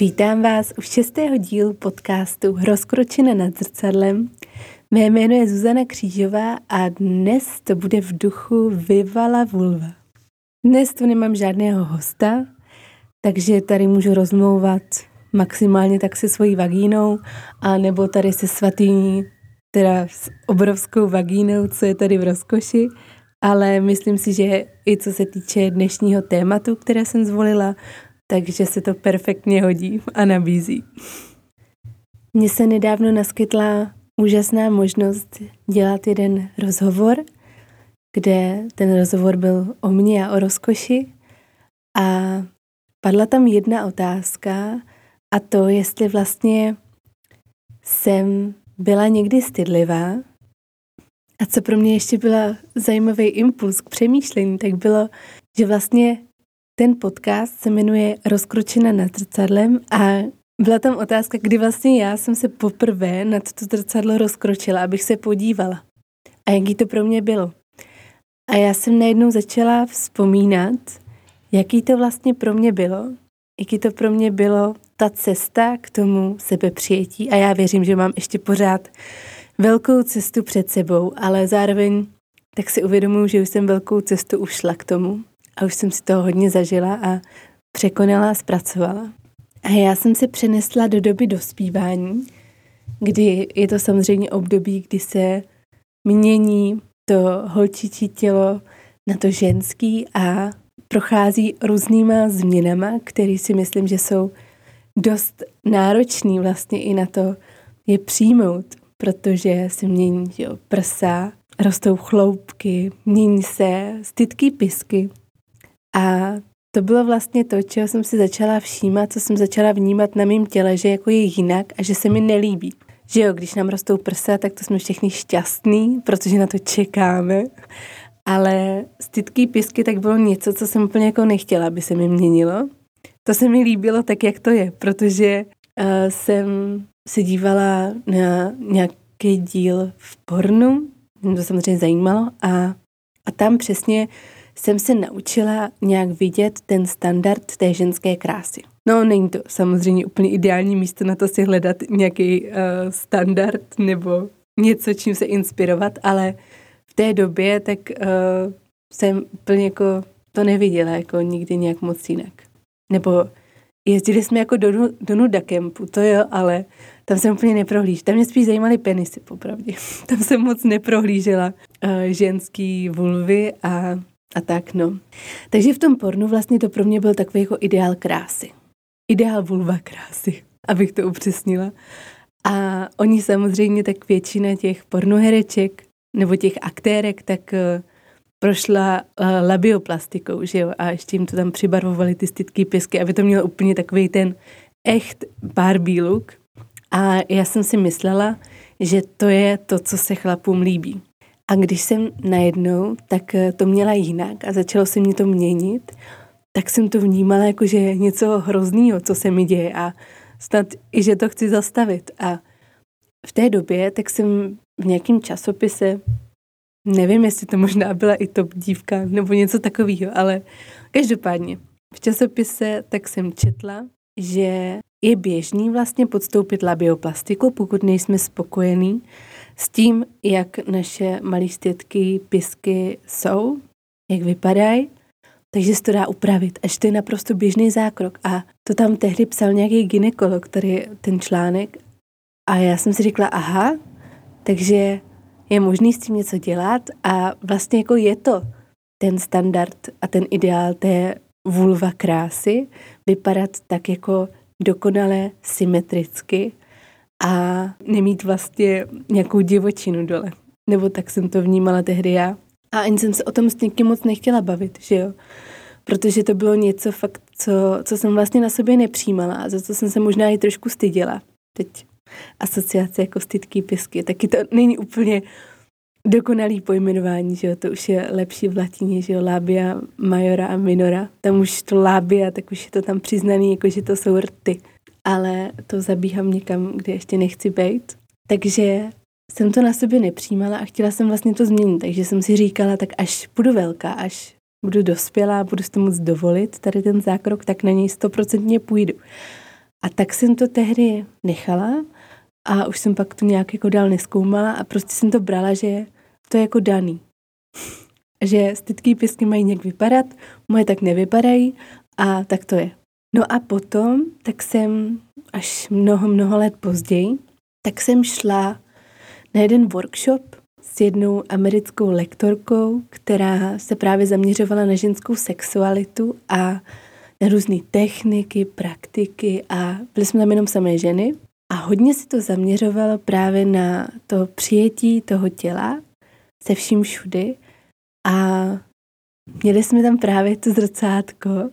Vítám vás u šestého dílu podcastu Rozkročena nad zrcadlem. Mé jméno je Zuzana Křížová a dnes to bude v duchu Vivala Vulva. Dnes tu nemám žádného hosta, takže tady můžu rozmlouvat maximálně tak se svojí vagínou a nebo tady se svatýní, teda s obrovskou vagínou, co je tady v rozkoši, ale myslím si, že i co se týče dnešního tématu, které jsem zvolila, takže se to perfektně hodí a nabízí. Mně se nedávno naskytla úžasná možnost dělat jeden rozhovor, kde ten rozhovor byl o mně a o rozkoši a padla tam jedna otázka a to, jestli vlastně jsem byla někdy stydlivá a co pro mě ještě byla zajímavý impuls k přemýšlení, tak bylo, že vlastně ten podcast se jmenuje Rozkročena nad zrcadlem a byla tam otázka, kdy vlastně já jsem se poprvé nad to zrcadlo rozkročila, abych se podívala. A jaký to pro mě bylo. A já jsem najednou začala vzpomínat, jaký to vlastně pro mě bylo, jaký to pro mě bylo ta cesta k tomu sebepřijetí. A já věřím, že mám ještě pořád velkou cestu před sebou, ale zároveň tak si uvědomuji, že už jsem velkou cestu ušla k tomu a už jsem si toho hodně zažila a překonala a zpracovala. A já jsem se přenesla do doby dospívání, kdy je to samozřejmě období, kdy se mění to holčičí tělo na to ženský a prochází různýma změnama, které si myslím, že jsou dost náročný vlastně i na to je přijmout, protože se mění jo, prsa, rostou chloupky, mění se stytky pisky, a to bylo vlastně to, čeho jsem si začala všímat, co jsem začala vnímat na mém těle, že jako je jinak a že se mi nelíbí. Že jo, když nám rostou prsa, tak to jsme všichni šťastní, protože na to čekáme. Ale stytký pisky tak bylo něco, co jsem úplně jako nechtěla, aby se mi měnilo. To se mi líbilo tak, jak to je, protože uh, jsem se dívala na nějaký díl v pornu, mě to samozřejmě zajímalo a, a tam přesně jsem se naučila nějak vidět ten standard té ženské krásy. No, není to samozřejmě úplně ideální místo na to si hledat nějaký uh, standard nebo něco, čím se inspirovat, ale v té době tak uh, jsem úplně jako to neviděla jako nikdy nějak moc jinak. Nebo jezdili jsme jako do, do nuda kempu, to jo, ale tam jsem úplně neprohlížela. Tam mě spíš zajímaly penisy, popravdě. Tam jsem moc neprohlížela uh, ženský vulvy a a tak, no. Takže v tom pornu vlastně to pro mě byl takový jako ideál krásy. Ideál vulva krásy, abych to upřesnila. A oni samozřejmě, tak většina těch pornohereček nebo těch aktérek, tak uh, prošla uh, labioplastikou, že jo, a ještě jim to tam přibarvovali ty stytky pěsky, aby to mělo úplně takový ten echt Barbie look. A já jsem si myslela, že to je to, co se chlapům líbí. A když jsem najednou tak eh, to měla jinak a začalo se mě to měnit, tak jsem to vnímala jako, že něco hroznýho, co se mi děje a snad i, že to chci zastavit. A v té době tak jsem v nějakém časopise, nevím, jestli to možná byla i top dívka nebo něco takového, ale každopádně v časopise tak jsem četla, že je běžný vlastně podstoupit labioplastiku, pokud nejsme spokojení s tím, jak naše malé stětky, pisky jsou, jak vypadají, takže se to dá upravit, až to je naprosto běžný zákrok. A to tam tehdy psal nějaký ginekolog, který ten článek. A já jsem si řekla, aha, takže je možný s tím něco dělat a vlastně jako je to ten standard a ten ideál té vulva krásy, vypadat tak jako dokonale symetricky a nemít vlastně nějakou divočinu dole. Nebo tak jsem to vnímala tehdy já. A ani jsem se o tom s někým moc nechtěla bavit, že jo. Protože to bylo něco fakt, co, co jsem vlastně na sobě nepřijímala a za co jsem se možná i trošku styděla. Teď asociace jako stydký pisky, taky to není úplně dokonalý pojmenování, že jo, to už je lepší v latině, že jo, labia majora a minora. Tam už to labia, tak už je to tam přiznaný, jako že to jsou rty ale to zabíhám někam, kde ještě nechci být. Takže jsem to na sobě nepřijímala a chtěla jsem vlastně to změnit, takže jsem si říkala, tak až budu velká, až budu dospělá, budu si to moc dovolit, tady ten zákrok, tak na něj stoprocentně půjdu. A tak jsem to tehdy nechala a už jsem pak to nějak jako dál neskoumala a prostě jsem to brala, že to je jako daný. že stytký písky mají nějak vypadat, moje tak nevypadají a tak to je. No a potom, tak jsem až mnoho, mnoho let později, tak jsem šla na jeden workshop s jednou americkou lektorkou, která se právě zaměřovala na ženskou sexualitu a na různé techniky, praktiky a byli jsme tam jenom samé ženy. A hodně si to zaměřovalo právě na to přijetí toho těla se vším všudy. A měli jsme tam právě to zrcátko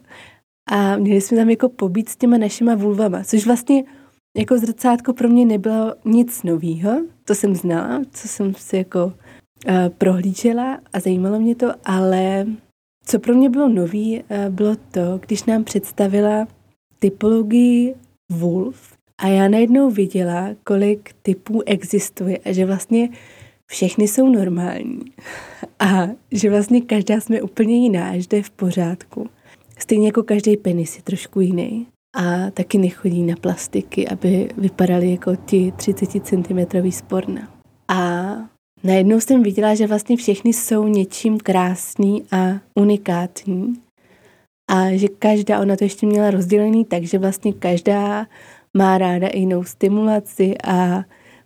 a měli jsme tam jako pobít s těma našima vulvama, což vlastně jako zrcátko pro mě nebylo nic novýho, to jsem znala, co jsem si jako uh, prohlížela a zajímalo mě to, ale co pro mě bylo nový, uh, bylo to, když nám představila typologii vulv a já najednou viděla, kolik typů existuje a že vlastně všechny jsou normální a že vlastně každá jsme úplně jiná, že to je v pořádku. Stejně jako každý penis je trošku jiný a taky nechodí na plastiky, aby vypadaly jako ti 30 cm sporna. A najednou jsem viděla, že vlastně všechny jsou něčím krásný a unikátní. A že každá, ona to ještě měla rozdělený tak, že vlastně každá má ráda jinou stimulaci a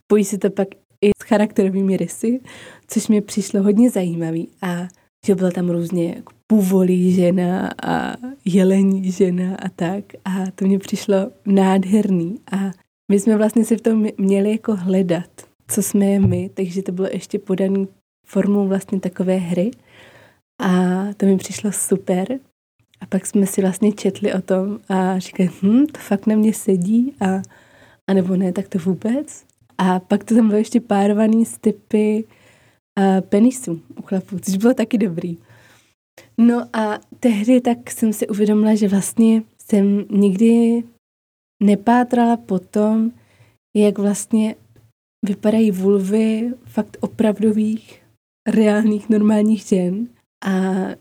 pojí se to pak i s charakterovými rysy, což mi přišlo hodně zajímavý. A že byla tam různě jako půvolí žena a jelení žena a tak. A to mě přišlo nádherný. A my jsme vlastně si v tom měli jako hledat, co jsme my, takže to bylo ještě podaný formou vlastně takové hry. A to mi přišlo super. A pak jsme si vlastně četli o tom a říkali, hm, to fakt na mě sedí a, a nebo ne, tak to vůbec. A pak to tam bylo ještě párovaný s typy uh, penisů u chlapů, což bylo taky dobrý. No a tehdy tak jsem si uvědomila, že vlastně jsem nikdy nepátrala po tom, jak vlastně vypadají vulvy fakt opravdových, reálných, normálních žen a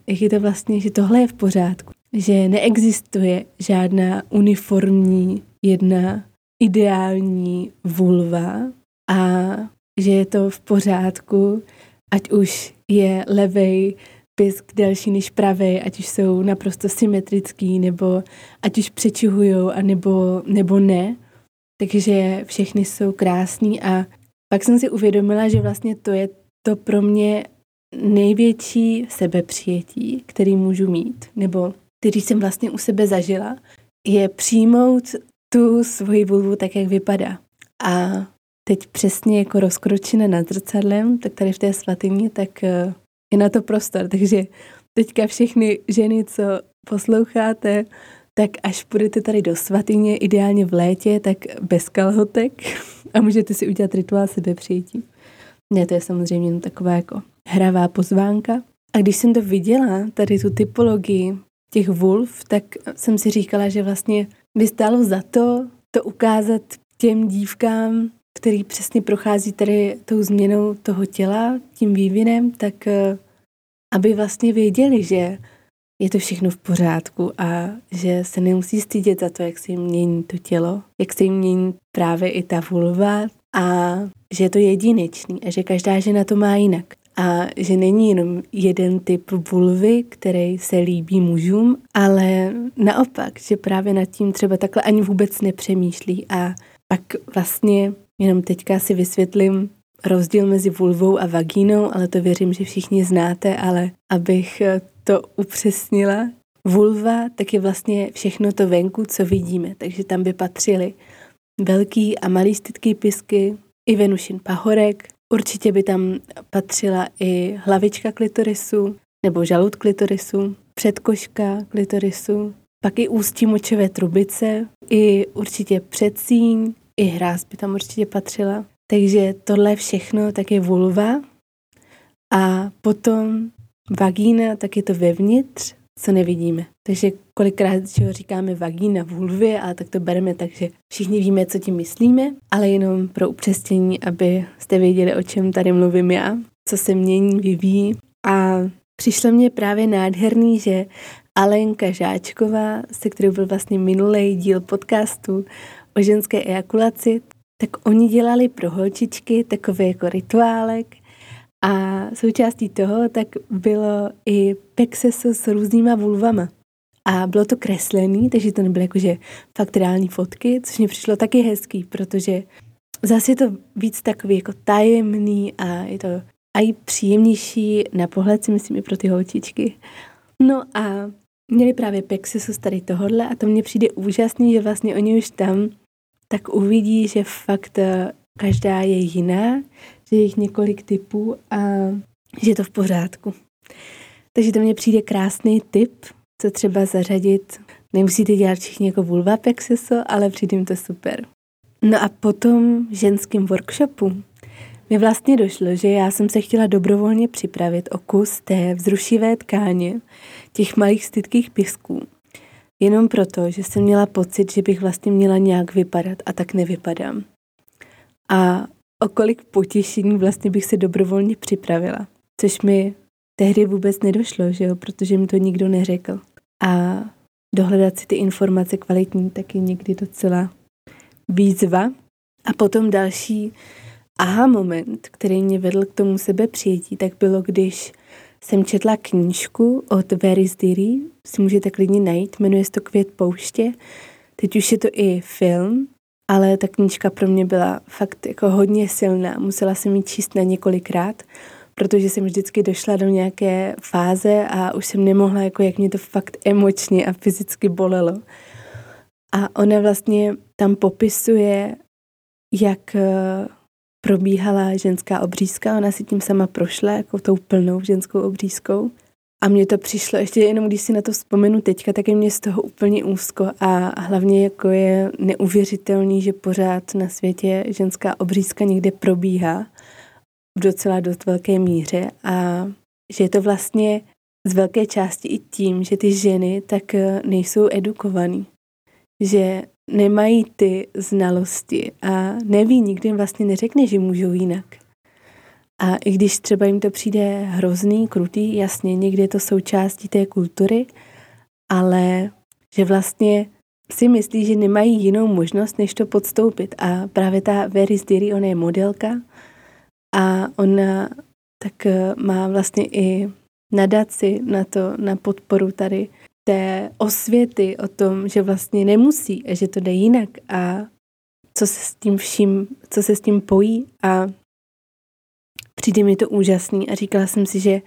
jak je to vlastně, že tohle je v pořádku. Že neexistuje žádná uniformní, jedna ideální vulva a že je to v pořádku, ať už je levej pisk delší než pravý, ať už jsou naprosto symetrický, nebo ať už přečihují, a nebo, nebo ne. Takže všechny jsou krásný a pak jsem si uvědomila, že vlastně to je to pro mě největší sebepřijetí, který můžu mít, nebo který jsem vlastně u sebe zažila, je přijmout tu svoji vulvu tak, jak vypadá. A teď přesně jako rozkročené nad zrcadlem, tak tady v té svatyni, tak eh, je na to prostor. Takže teďka všechny ženy, co posloucháte, tak až půjdete tady do svatyně, ideálně v létě, tak bez kalhotek a můžete si udělat rituál sebepřijetí. Ne, to je samozřejmě taková jako hravá pozvánka. A když jsem to viděla, tady tu typologii těch vulv, tak jsem si říkala, že vlastně by stálo za to to ukázat těm dívkám, který přesně prochází tady tou změnou toho těla, tím vývinem, tak eh, aby vlastně věděli, že je to všechno v pořádku a že se nemusí stydět za to, jak se jim mění to tělo, jak se jim mění právě i ta vulva a že je to jedinečný a že každá žena to má jinak. A že není jenom jeden typ vulvy, který se líbí mužům, ale naopak, že právě nad tím třeba takhle ani vůbec nepřemýšlí a pak vlastně Jenom teďka si vysvětlím rozdíl mezi vulvou a vagínou, ale to věřím, že všichni znáte, ale abych to upřesnila, vulva tak je vlastně všechno to venku, co vidíme, takže tam by patřily velký a malý stytký pisky, i venušin pahorek, určitě by tam patřila i hlavička klitorisu nebo žalud klitorisu, předkoška klitorisu, pak i ústí močové trubice, i určitě předsíň, i hráz by tam určitě patřila. Takže tohle všechno tak je vulva a potom vagína, tak je to vevnitř, co nevidíme. Takže kolikrát čeho říkáme vagína vulvě, a tak to bereme tak, že všichni víme, co tím myslíme, ale jenom pro upřesnění, aby jste věděli, o čem tady mluvím já, co se mění, vyvíjí. A přišlo mě právě nádherný, že Alenka Žáčková, se kterou byl vlastně minulý díl podcastu, o ženské ejakulaci, tak oni dělali pro holčičky takový jako rituálek a součástí toho tak bylo i pexeso s různýma vulvama. A bylo to kreslený, takže to nebyly jakože fakt reální fotky, což mi přišlo taky hezký, protože zase je to víc takový jako tajemný a je to i příjemnější na pohled, si myslím, i pro ty holčičky. No a měli právě Pexisus tady tohodle a to mně přijde úžasný, že vlastně oni už tam tak uvidí, že fakt eh, každá je jiná, že je jich několik typů a že je to v pořádku. Takže to mně přijde krásný tip, co třeba zařadit. Nemusíte dělat všichni jako vulva pexiso, ale přijde mi to super. No a potom v ženském workshopu mi vlastně došlo, že já jsem se chtěla dobrovolně připravit o kus té vzrušivé tkáně, těch malých stytkých pisků. Jenom proto, že jsem měla pocit, že bych vlastně měla nějak vypadat a tak nevypadám. A o kolik potěšení vlastně bych se dobrovolně připravila. Což mi tehdy vůbec nedošlo, že jo, protože mi to nikdo neřekl. A dohledat si ty informace kvalitní taky někdy docela výzva. A potom další aha moment, který mě vedl k tomu sebe přijetí, tak bylo, když jsem četla knížku od Veris Diri, si můžete klidně najít, jmenuje se to Květ pouště. Teď už je to i film, ale ta knížka pro mě byla fakt jako hodně silná. Musela jsem ji číst na několikrát, protože jsem vždycky došla do nějaké fáze a už jsem nemohla, jako jak mě to fakt emočně a fyzicky bolelo. A ona vlastně tam popisuje, jak eh, probíhala ženská obřízka, ona si tím sama prošla, jako tou plnou ženskou obřízkou. A mně to přišlo, ještě jenom když si na to vzpomenu teďka, tak je mě z toho úplně úzko a hlavně jako je neuvěřitelný, že pořád na světě ženská obřízka někde probíhá v docela dost velké míře a že je to vlastně z velké části i tím, že ty ženy tak eh, nejsou edukovaný. Že nemají ty znalosti a neví, nikdy jim vlastně neřekne, že můžou jinak. A i když třeba jim to přijde hrozný, krutý, jasně, někdy je to součástí té kultury, ale že vlastně si myslí, že nemají jinou možnost, než to podstoupit. A právě ta Veris Diri, ona je modelka a ona tak eh, má vlastně i nadaci na to, na podporu tady té osvěty o tom, že vlastně nemusí a že to jde jinak a co se s tím vším, co se s tím pojí. A přijde mi to úžasný a říkala jsem si, že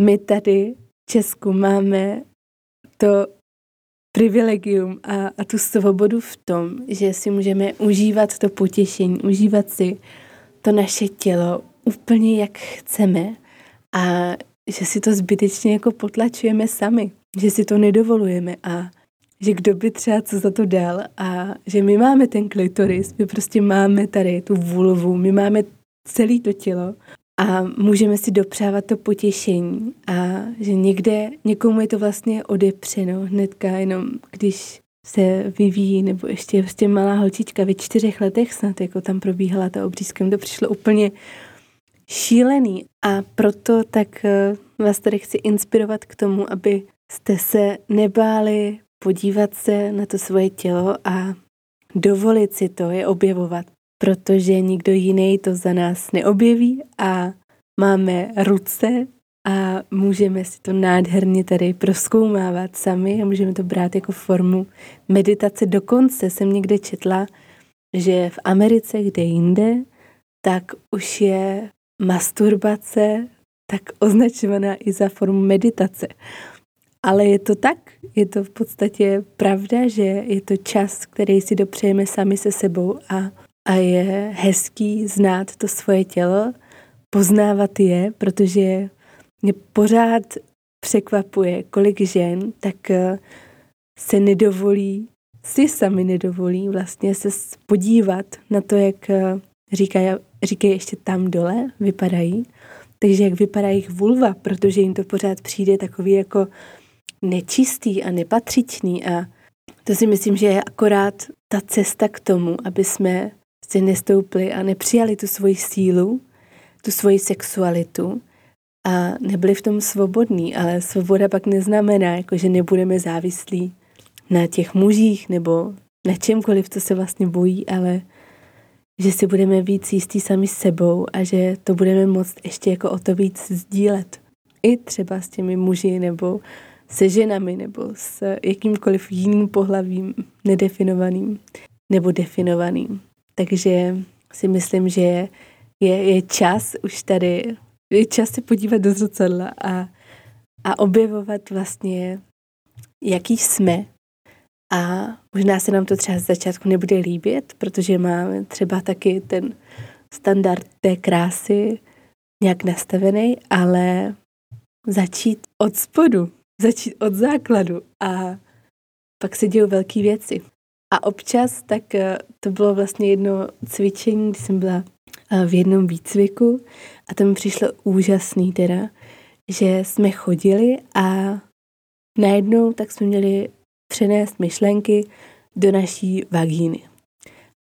my tady v Česku máme to privilegium a, a tu svobodu v tom, že si můžeme užívat to potěšení, užívat si to naše tělo úplně jak chceme a že si to zbytečně jako potlačujeme sami že si to nedovolujeme a že kdo by třeba co za to dal a že my máme ten klitoris, my prostě máme tady tu vulvu, my máme celé to tělo a můžeme si dopřávat to potěšení a že někde někomu je to vlastně odepřeno hnedka jenom, když se vyvíjí, nebo ještě prostě malá holčička ve čtyřech letech snad, jako tam probíhala ta obřízka, to přišlo úplně šílený a proto tak eh, vás tady chci inspirovat k tomu, aby jste se nebáli podívat se na to svoje tělo a dovolit si to je objevovat, protože nikdo jiný to za nás neobjeví a máme ruce a můžeme si to nádherně tady proskoumávat sami a můžeme to brát jako formu meditace. Dokonce jsem někde četla, že v Americe, kde jinde, tak už je masturbace tak označovaná i za formu meditace. Ale je to tak, je to v podstatě pravda, že je to čas, který si dopřejeme sami se sebou a, a je hezký znát to svoje tělo, poznávat je, protože mě pořád překvapuje, kolik žen tak eh, se nedovolí, si sami nedovolí vlastně se podívat na to, jak eh, říkají, říkají ještě tam dole, vypadají. Takže jak vypadá jejich vulva, protože jim to pořád přijde takový jako nečistý a nepatřičný a to si myslím, že je akorát ta cesta k tomu, aby jsme si nestoupli a nepřijali tu svoji sílu, tu svoji sexualitu a nebyli v tom svobodní, ale svoboda pak neznamená, jako že nebudeme závislí na těch mužích nebo na čemkoliv, co se vlastně bojí, ale že si budeme víc jistí sami sebou a že to budeme moct ještě jako o to víc sdílet. I třeba s těmi muži nebo se ženami nebo s jakýmkoliv jiným pohlavím nedefinovaným nebo definovaným. Takže si myslím, že je, je, čas už tady, je čas se podívat do zrcadla a, a objevovat vlastně, jaký jsme. A možná se nám to třeba z začátku nebude líbit, protože máme třeba taky ten standard té krásy nějak nastavený, ale začít od spodu, začít od základu a pak se dějou velké věci. A občas, tak eh, to bylo vlastně jedno cvičení, kdy jsem byla eh, v jednom výcviku a to mi přišlo úžasný teda, že jsme chodili a najednou tak jsme měli přenést myšlenky do naší vagíny.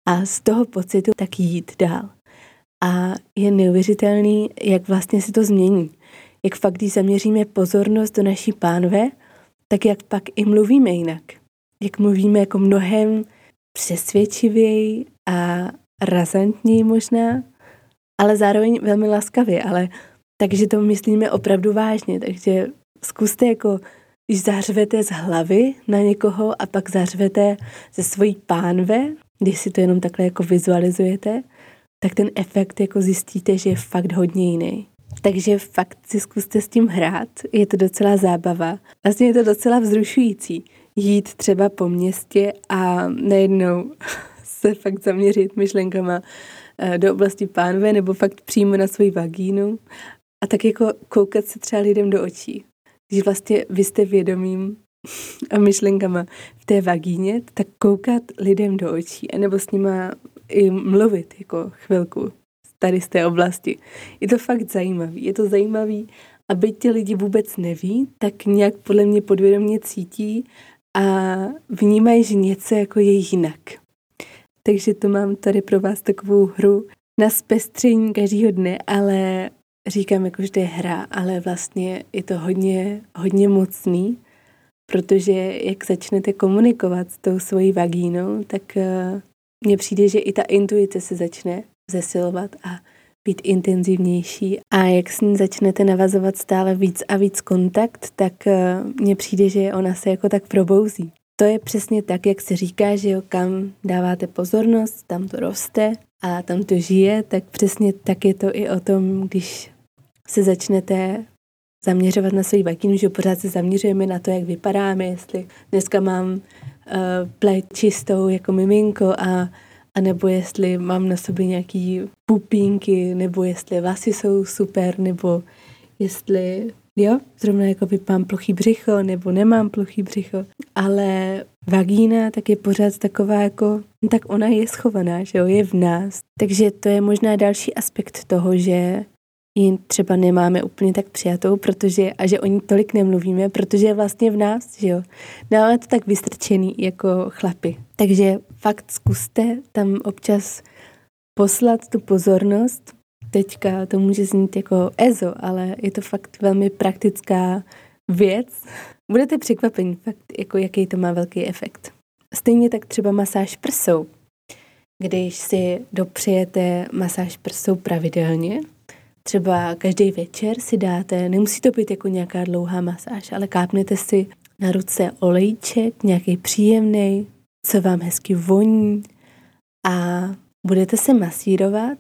A z toho pocitu tak jít dál. A je neuvěřitelný, jak vlastně se to změní. Jak fakt, když zaměříme pozornost do naší pánve, tak jak pak i mluvíme jinak jak mluvíme jako mnohem přesvědčivěji a razantněji možná, ale zároveň velmi laskavě, ale takže to myslíme opravdu vážně, takže zkuste jako, když zařvete z hlavy na někoho a pak zařvete ze svojí pánve, když si to jenom takhle jako vizualizujete, tak ten efekt jako zjistíte, že je fakt hodně jiný. Takže fakt si zkuste s tím hrát, je to docela zábava. Vlastně je to docela vzrušující jít třeba po městě a najednou se fakt zaměřit myšlenkama eh, do oblasti pánve nebo fakt přímo na svoji vagínu a tak jako koukat se třeba lidem do očí. Když vlastně vy jste vědomím a myšlenkama v té vagíně, tak koukat lidem do očí a nebo s nima i mluvit jako chvilku tady z té oblasti. Je to fakt zajímavý. Je to zajímavý, aby ti lidi vůbec neví, tak nějak podle mě podvědomě cítí a vnímají, že něco jako je jinak. Takže to mám tady pro vás takovou hru na zpestření každého dne, ale říkám jako, že to je hra, ale vlastně je to hodně, hodně mocný, protože jak začnete komunikovat s tou svojí vagínou, tak uh, mně přijde, že i ta intuice se začne zesilovat a být intenzivnější a jak s ní začnete navazovat stále víc a víc kontakt, tak eh, mně přijde, že ona se jako tak probouzí. To je přesně tak, jak se říká, že jo, kam dáváte pozornost, tam to roste a tam to žije, tak přesně tak je to i o tom, když se začnete zaměřovat na svoji vakínu, že pořád se zaměřujeme na to, jak vypadáme, jestli dneska mám uh, pleť čistou jako miminko a nebo jestli mám na sobě nějaký pupínky, nebo jestli vlasy jsou super, nebo jestli, jo, zrovna jako mám plochý břicho, nebo nemám plochý břicho. Ale vagína tak je pořád taková jako, no tak ona je schovaná, že jo, je v nás. Takže to je možná další aspekt toho, že ji třeba nemáme úplně tak přijatou, protože, a že o ní tolik nemluvíme, protože je vlastně v nás, že jo. Máme to tak vystrčený jako chlapy. Takže fakt zkuste tam občas poslat tu pozornost. Teďka to může znít jako EZO, ale je to fakt velmi praktická věc. Budete překvapení, fakt, jako jaký to má velký efekt. Stejně tak třeba masáž prsou. Když si dopřejete masáž prsou pravidelně, třeba každý večer si dáte, nemusí to být jako nějaká dlouhá masáž, ale kápnete si na ruce olejček, nějaký příjemný, co vám hezky voní a budete se masírovat.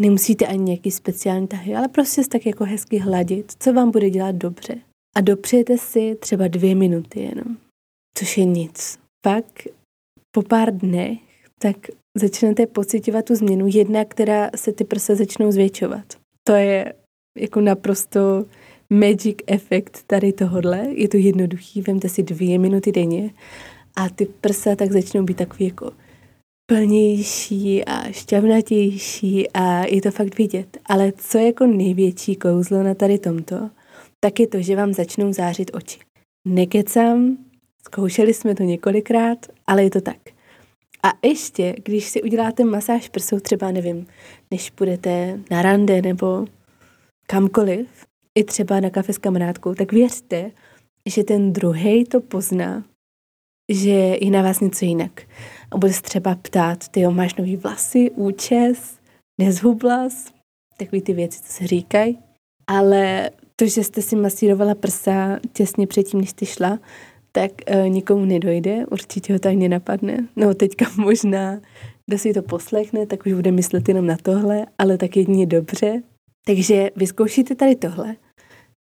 Nemusíte ani nějaký speciální tahy, ale prostě se tak jako hezky hladit, co vám bude dělat dobře. A dopřejete si třeba dvě minuty jenom, což je nic. Pak po pár dnech tak začnete pocitovat tu změnu, jedna, která se ty prsa začnou zvětšovat. To je jako naprosto magic efekt tady tohodle. Je to jednoduchý, vemte si dvě minuty denně a ty prsa tak začnou být takový jako plnější a šťavnatější a je to fakt vidět. Ale co je jako největší kouzlo na tady tomto, tak je to, že vám začnou zářit oči. Nekecám, zkoušeli jsme to několikrát, ale je to tak. A ještě, když si uděláte masáž prsou, třeba nevím, než půjdete na rande nebo kamkoliv, i třeba na kafe s kamarádkou, tak věřte, že ten druhý to pozná, že je na vás něco jinak. a bude se třeba ptát, ty máš nový vlasy, účes, nezhublas, takový ty věci, co se říkají. Ale to, že jste si masírovala prsa těsně předtím, než jste šla, tak e, nikomu nedojde, určitě ho tak nenapadne. No teďka možná, kdo si to poslechne, tak už bude myslet jenom na tohle, ale tak jedině dobře. Takže vyzkoušíte tady tohle,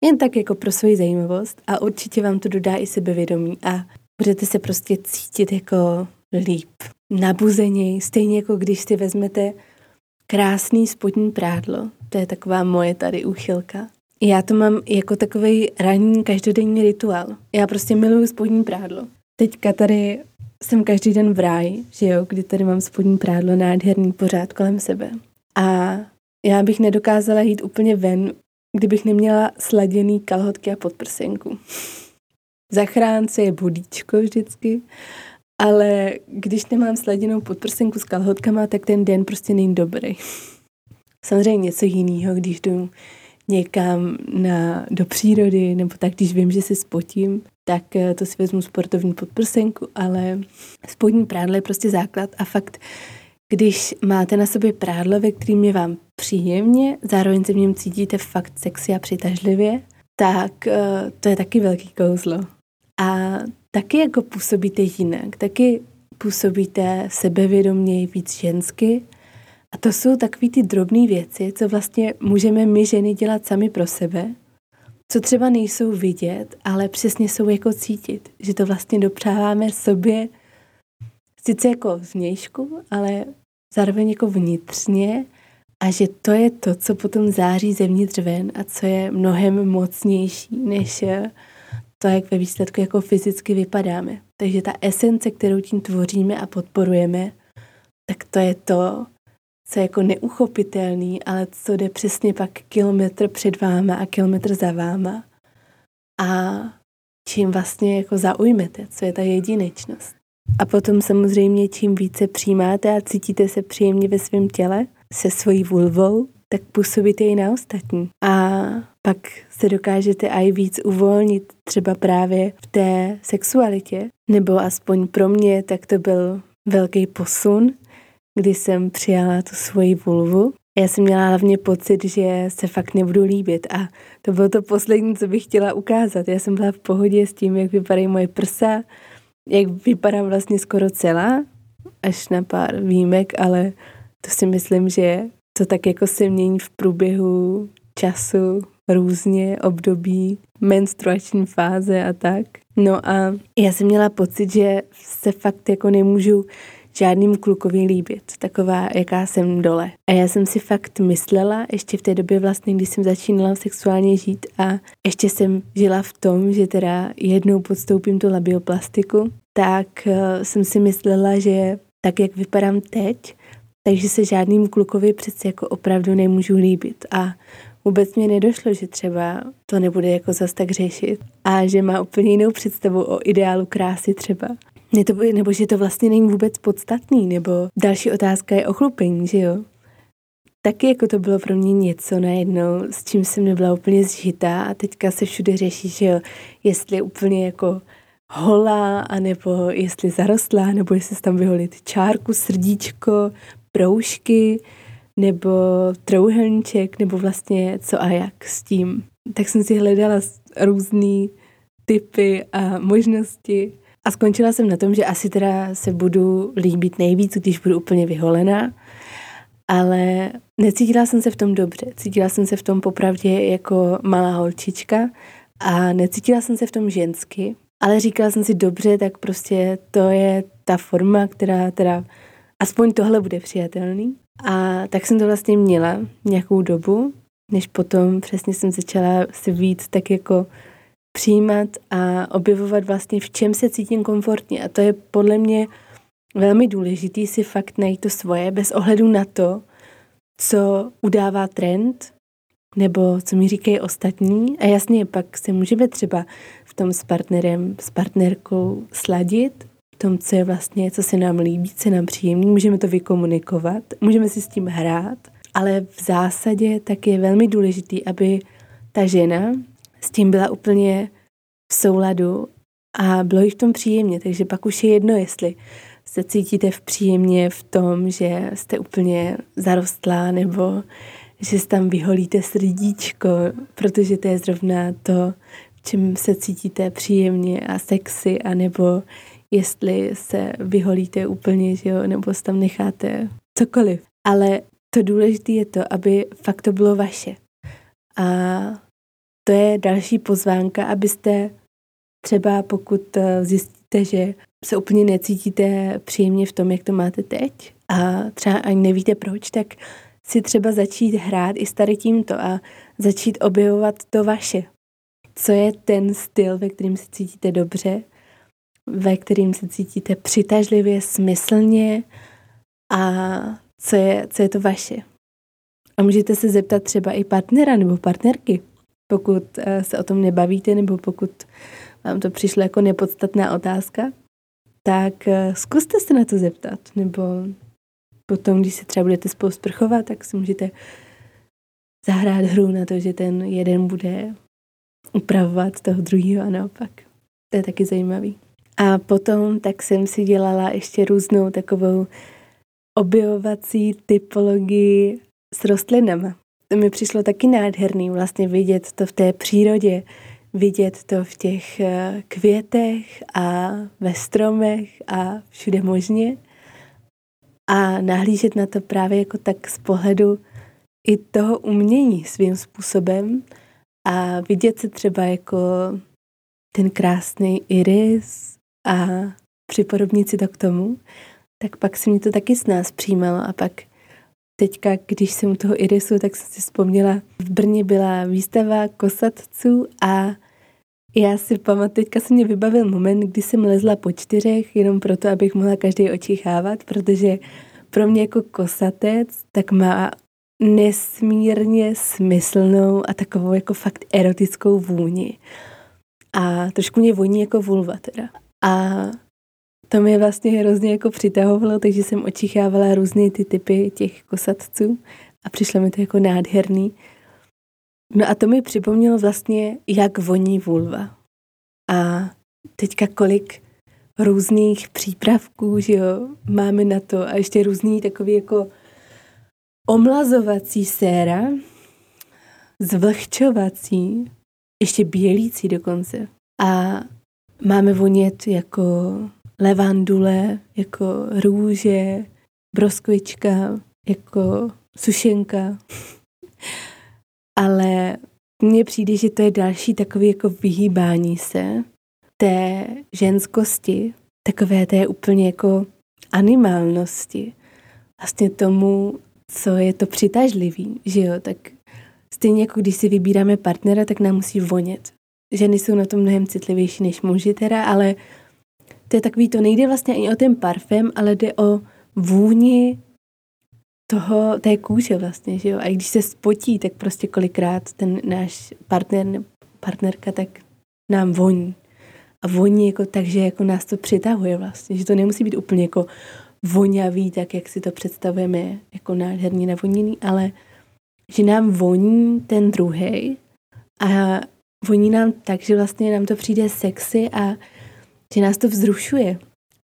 jen tak jako pro svoji zajímavost a určitě vám to dodá i sebevědomí a budete se prostě cítit jako líp, nabuzeněji, stejně jako když si vezmete krásný spodní prádlo, to je taková moje tady úchylka. Já to mám jako takový ranní každodenní rituál. Já prostě miluju spodní prádlo. Teďka tady jsem každý den v ráji, že jo, kdy tady mám spodní prádlo nádherný pořád kolem sebe. A já bych nedokázala jít úplně ven, kdybych neměla sladěný kalhotky a podprsenku. Zachránce je budíčko vždycky, ale když nemám sladěnou podprsenku s kalhotkama, tak ten den prostě není dobrý. Samozřejmě něco jiného, když jdu někam na, do přírody, nebo tak, když vím, že si spotím, tak eh, to si vezmu sportovní podprsenku, ale spodní prádlo je prostě základ a fakt, když máte na sobě prádlo, ve kterým je vám příjemně, zároveň se v něm cítíte fakt sexy a přitažlivě, tak eh, to je taky velký kouzlo. A taky jako působíte jinak, taky působíte sebevědoměji, víc žensky. A to jsou takové ty drobné věci, co vlastně můžeme my ženy dělat sami pro sebe, co třeba nejsou vidět, ale přesně jsou jako cítit, že to vlastně dopřáváme sobě sice jako vnějšku, ale zároveň jako vnitřně a že to je to, co potom září zevnitř ven a co je mnohem mocnější, než to, jak ve výsledku jako fyzicky vypadáme. Takže ta esence, kterou tím tvoříme a podporujeme, tak to je to, co je jako neuchopitelný, ale co jde přesně pak kilometr před váma a kilometr za váma. A čím vlastně jako zaujmete, co je ta jedinečnost. A potom samozřejmě čím více přijímáte a cítíte se příjemně ve svém těle, se svojí vulvou, tak působíte i na ostatní. A pak se dokážete i víc uvolnit třeba právě v té sexualitě. Nebo aspoň pro mě, tak to byl velký posun, kdy jsem přijala tu svoji vulvu. Já jsem měla hlavně pocit, že se fakt nebudu líbit a to bylo to poslední, co bych chtěla ukázat. Já jsem byla v pohodě s tím, jak vypadají moje prsa, jak vypadám vlastně skoro celá, až na pár výjimek, ale to si myslím, že to tak jako se mění v průběhu času, různě období, menstruační fáze a tak. No a já jsem měla pocit, že se fakt jako nemůžu žádným klukovi líbit, taková, jaká jsem dole. A já jsem si fakt myslela, ještě v té době vlastně, když jsem začínala sexuálně žít a ještě jsem žila v tom, že teda jednou podstoupím tu labioplastiku, tak uh, jsem si myslela, že tak, jak vypadám teď, takže se žádným klukovi přece jako opravdu nemůžu líbit. A vůbec mě nedošlo, že třeba to nebude jako zas tak řešit a že má úplně jinou představu o ideálu krásy třeba. Nebo, nebo že to vlastně není vůbec podstatný, nebo další otázka je ochlupení, že jo? Taky jako to bylo pro mě něco najednou, s čím jsem nebyla úplně zžitá a teďka se všude řeší, že jo, jestli je úplně jako holá, anebo jestli zarostlá, nebo jestli tam vyholit čárku, srdíčko, proužky, nebo trouhelníček, nebo vlastně co a jak s tím. Tak jsem si hledala různé typy a možnosti a skončila jsem na tom, že asi teda se budu líbit nejvíc, když budu úplně vyholená, ale necítila jsem se v tom dobře. Cítila jsem se v tom popravdě jako malá holčička a necítila jsem se v tom žensky, ale říkala jsem si dobře, tak prostě to je ta forma, která teda aspoň tohle bude přijatelný. A tak jsem to vlastně měla nějakou dobu, než potom přesně jsem začala se víc tak jako přijímat a objevovat vlastně, v čem se cítím komfortně. A to je podle mě velmi důležitý si fakt najít to svoje, bez ohledu na to, co udává trend, nebo co mi říkají ostatní. A jasně, pak se můžeme třeba v tom s partnerem, s partnerkou sladit, v tom, co je vlastně, co se nám líbí, co nám příjemný, můžeme to vykomunikovat, můžeme si s tím hrát, ale v zásadě tak je velmi důležitý, aby ta žena s tím byla úplně v souladu a bylo jí v tom příjemně, takže pak už je jedno, jestli se cítíte v příjemně v tom, že jste úplně zarostlá nebo že si tam vyholíte srdíčko, protože to je zrovna to, v čem se cítíte příjemně a sexy, anebo jestli se vyholíte úplně, že jo, nebo si tam necháte cokoliv. Ale to důležité je to, aby fakt to bylo vaše. A to je další pozvánka, abyste třeba pokud eh, zjistíte, že se úplně necítíte příjemně v tom, jak to máte teď a třeba ani nevíte proč, tak si třeba začít hrát i s tady tímto a začít objevovat to vaše. Co je ten styl, ve kterým se cítíte dobře, ve kterým se cítíte přitažlivě, smyslně a co je, co je to vaše. A můžete se zeptat třeba i partnera nebo partnerky, pokud eh, se o tom nebavíte nebo pokud vám to přišlo jako nepodstatná otázka, tak eh, zkuste se na to zeptat. Nebo potom, když se třeba budete spolu sprchovat, tak si můžete zahrát hru na to, že ten jeden bude upravovat toho druhého a naopak. To je taky zajímavý. A potom tak jsem si dělala ještě různou takovou objevovací typologii s rostlinama. To mi přišlo taky nádherný vlastně vidět to v té přírodě, vidět to v těch eh, květech a ve stromech a všude možně. A nahlížet na to právě jako tak z pohledu i toho umění svým způsobem a vidět se třeba jako ten krásný iris a připodobnit si to k tomu, tak pak se mi to taky s nás přijímalo a pak teďka, když jsem u toho irisu, tak jsem si vzpomněla, v Brně byla výstava kosatců a já si pamatuju, teďka se mě vybavil moment, kdy jsem lezla po čtyřech, jenom proto, abych mohla každý očichávat, protože pro mě jako kosatec tak má nesmírně smyslnou a takovou jako fakt erotickou vůni. A trošku mě voní jako vulva teda. A to mě vlastně hrozně jako přitahovalo, takže jsem očichávala různé ty typy těch kosatců a přišlo mi to jako nádherný. No a to mi připomnělo vlastně, jak voní vulva. A teďka kolik různých přípravků, že jo, máme na to a ještě různý takový jako omlazovací séra, zvlhčovací, ještě bělící dokonce. A máme vonět jako levandule, jako růže, broskvička, jako sušenka. Ale mně přijde, že to je další takový jako vyhýbání se té ženskosti, takové té úplně jako animálnosti, vlastně tomu, co je to přitažlivý, že jo, tak stejně jako když si vybíráme partnera, tak nám musí vonět. Ženy jsou na tom mnohem citlivější než muži teda, ale to je takový, to nejde vlastně ani o ten parfém, ale jde o vůni toho, té kůže vlastně, že jo. A když se spotí, tak prostě kolikrát ten náš partner, partnerka, tak nám voní. A voní jako tak, že jako nás to přitahuje vlastně, že to nemusí být úplně jako vonavý, tak jak si to představujeme jako nádherně navoněný, ale že nám voní ten druhý a voní nám tak, že vlastně nám to přijde sexy a že nás to vzrušuje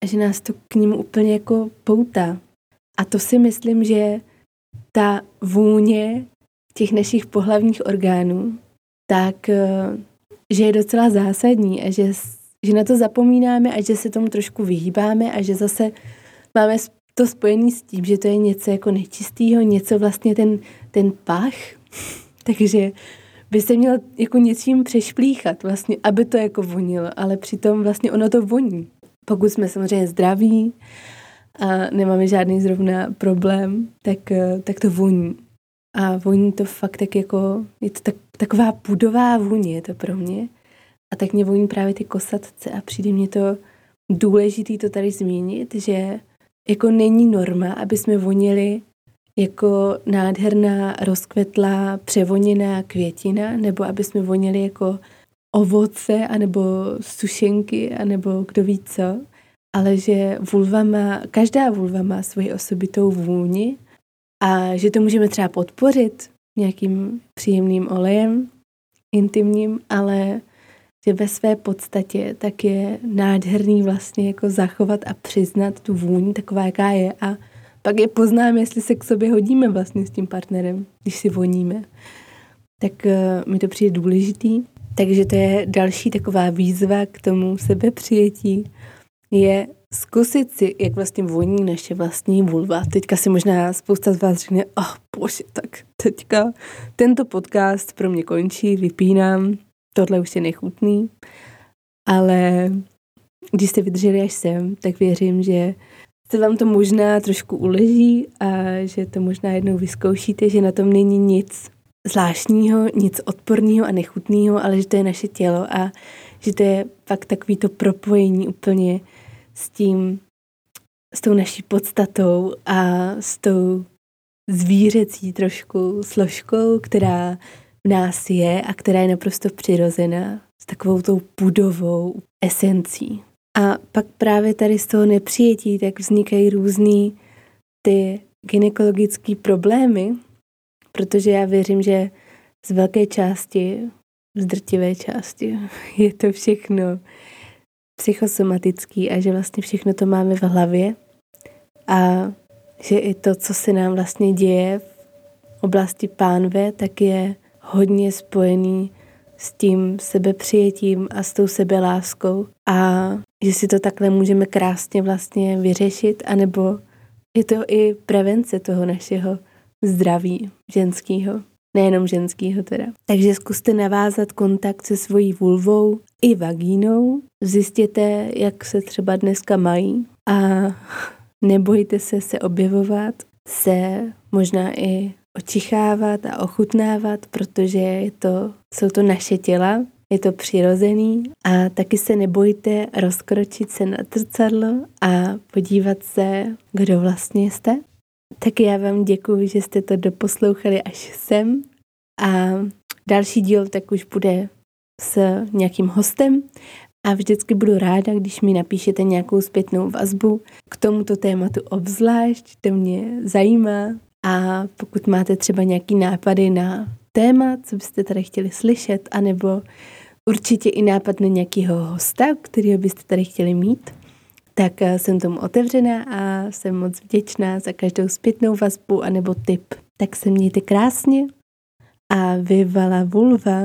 a že nás to k ním úplně jako poutá. A to si myslím, že ta vůně těch našich pohlavních orgánů, tak eh, že je docela zásadní a že, že na to zapomínáme a že se tomu trošku vyhýbáme a že zase máme to spojený s tím, že to je něco jako nečistýho, něco vlastně ten, ten pach, takže by se měl jako něčím přešplíchat, vlastně, aby to jako vonilo, ale přitom vlastně ono to voní. Pokud jsme samozřejmě zdraví a nemáme žádný zrovna problém, tak, eh, tak to voní. A voní to fakt tak jako, je to tak, taková pudová vůně je to pro mě. A tak mě voní právě ty kosatce a přijde mě to důležitý to tady zmínit, že jako není norma, aby jsme vonili jako nádherná rozkvetlá převoněná květina, nebo aby jsme vonili jako ovoce, anebo sušenky, anebo kdo ví co, ale že vulva má, každá vulva má svoji osobitou vůni a že to můžeme třeba podpořit nějakým příjemným olejem, intimním, ale že ve své podstatě tak je nádherný vlastně jako zachovat a přiznat tu vůni taková, jaká je a pak je poznáme, jestli se k sobě hodíme vlastně s tím partnerem, když si voníme. Tak uh, mi to přijde důležitý. Takže to je další taková výzva k tomu sebepřijetí, je zkusit si, jak vlastně voní naše vlastní vulva. Teďka si možná spousta z vás řekne, oh bože, tak teďka tento podcast pro mě končí, vypínám, tohle už je nechutný, ale když jste vydrželi až sem, tak věřím, že se vám to možná trošku uleží a že to možná jednou vyzkoušíte, že na tom není nic zvláštního, nic odporného a nechutného, ale že to je naše tělo a že to je fakt takový to propojení úplně s tím, s tou naší podstatou a s tou zvířecí trošku složkou, která v nás je a která je naprosto přirozená, s takovou tou budovou esencí. A pak právě tady z toho nepřijetí tak vznikají různý ty gynekologické problémy, protože já věřím, že z velké části, z drtivé části je to všechno psychosomatický a že vlastně všechno to máme v hlavě a že i to, co se nám vlastně děje v oblasti pánve, tak je hodně spojený s tím sebepřijetím a s tou sebeláskou. A že si to takhle můžeme krásně vlastně vyřešit, anebo je to i prevence toho našeho zdraví ženského, nejenom ženského teda. Takže zkuste navázat kontakt se svojí vulvou i vagínou, zjistěte, jak se třeba dneska mají. A nebojte se se objevovat, se možná i očichávat a ochutnávat, protože je to, jsou to naše těla, je to přirozený a taky se nebojte rozkročit se na zrcadlo a podívat se, kdo vlastně jste. Tak já vám děkuji, že jste to doposlouchali až sem a další díl tak už bude s nějakým hostem a vždycky budu ráda, když mi napíšete nějakou zpětnou vazbu k tomuto tématu obzvlášť, to mě zajímá a pokud máte třeba nějaký nápady na téma, co byste tady chtěli slyšet, anebo určitě i nápad na nějakého hosta, kterého byste tady chtěli mít, tak eh, jsem tomu otevřená a jsem moc vděčná za každou zpětnou vazbu anebo tip. Tak se mějte krásně a vyvala vulva.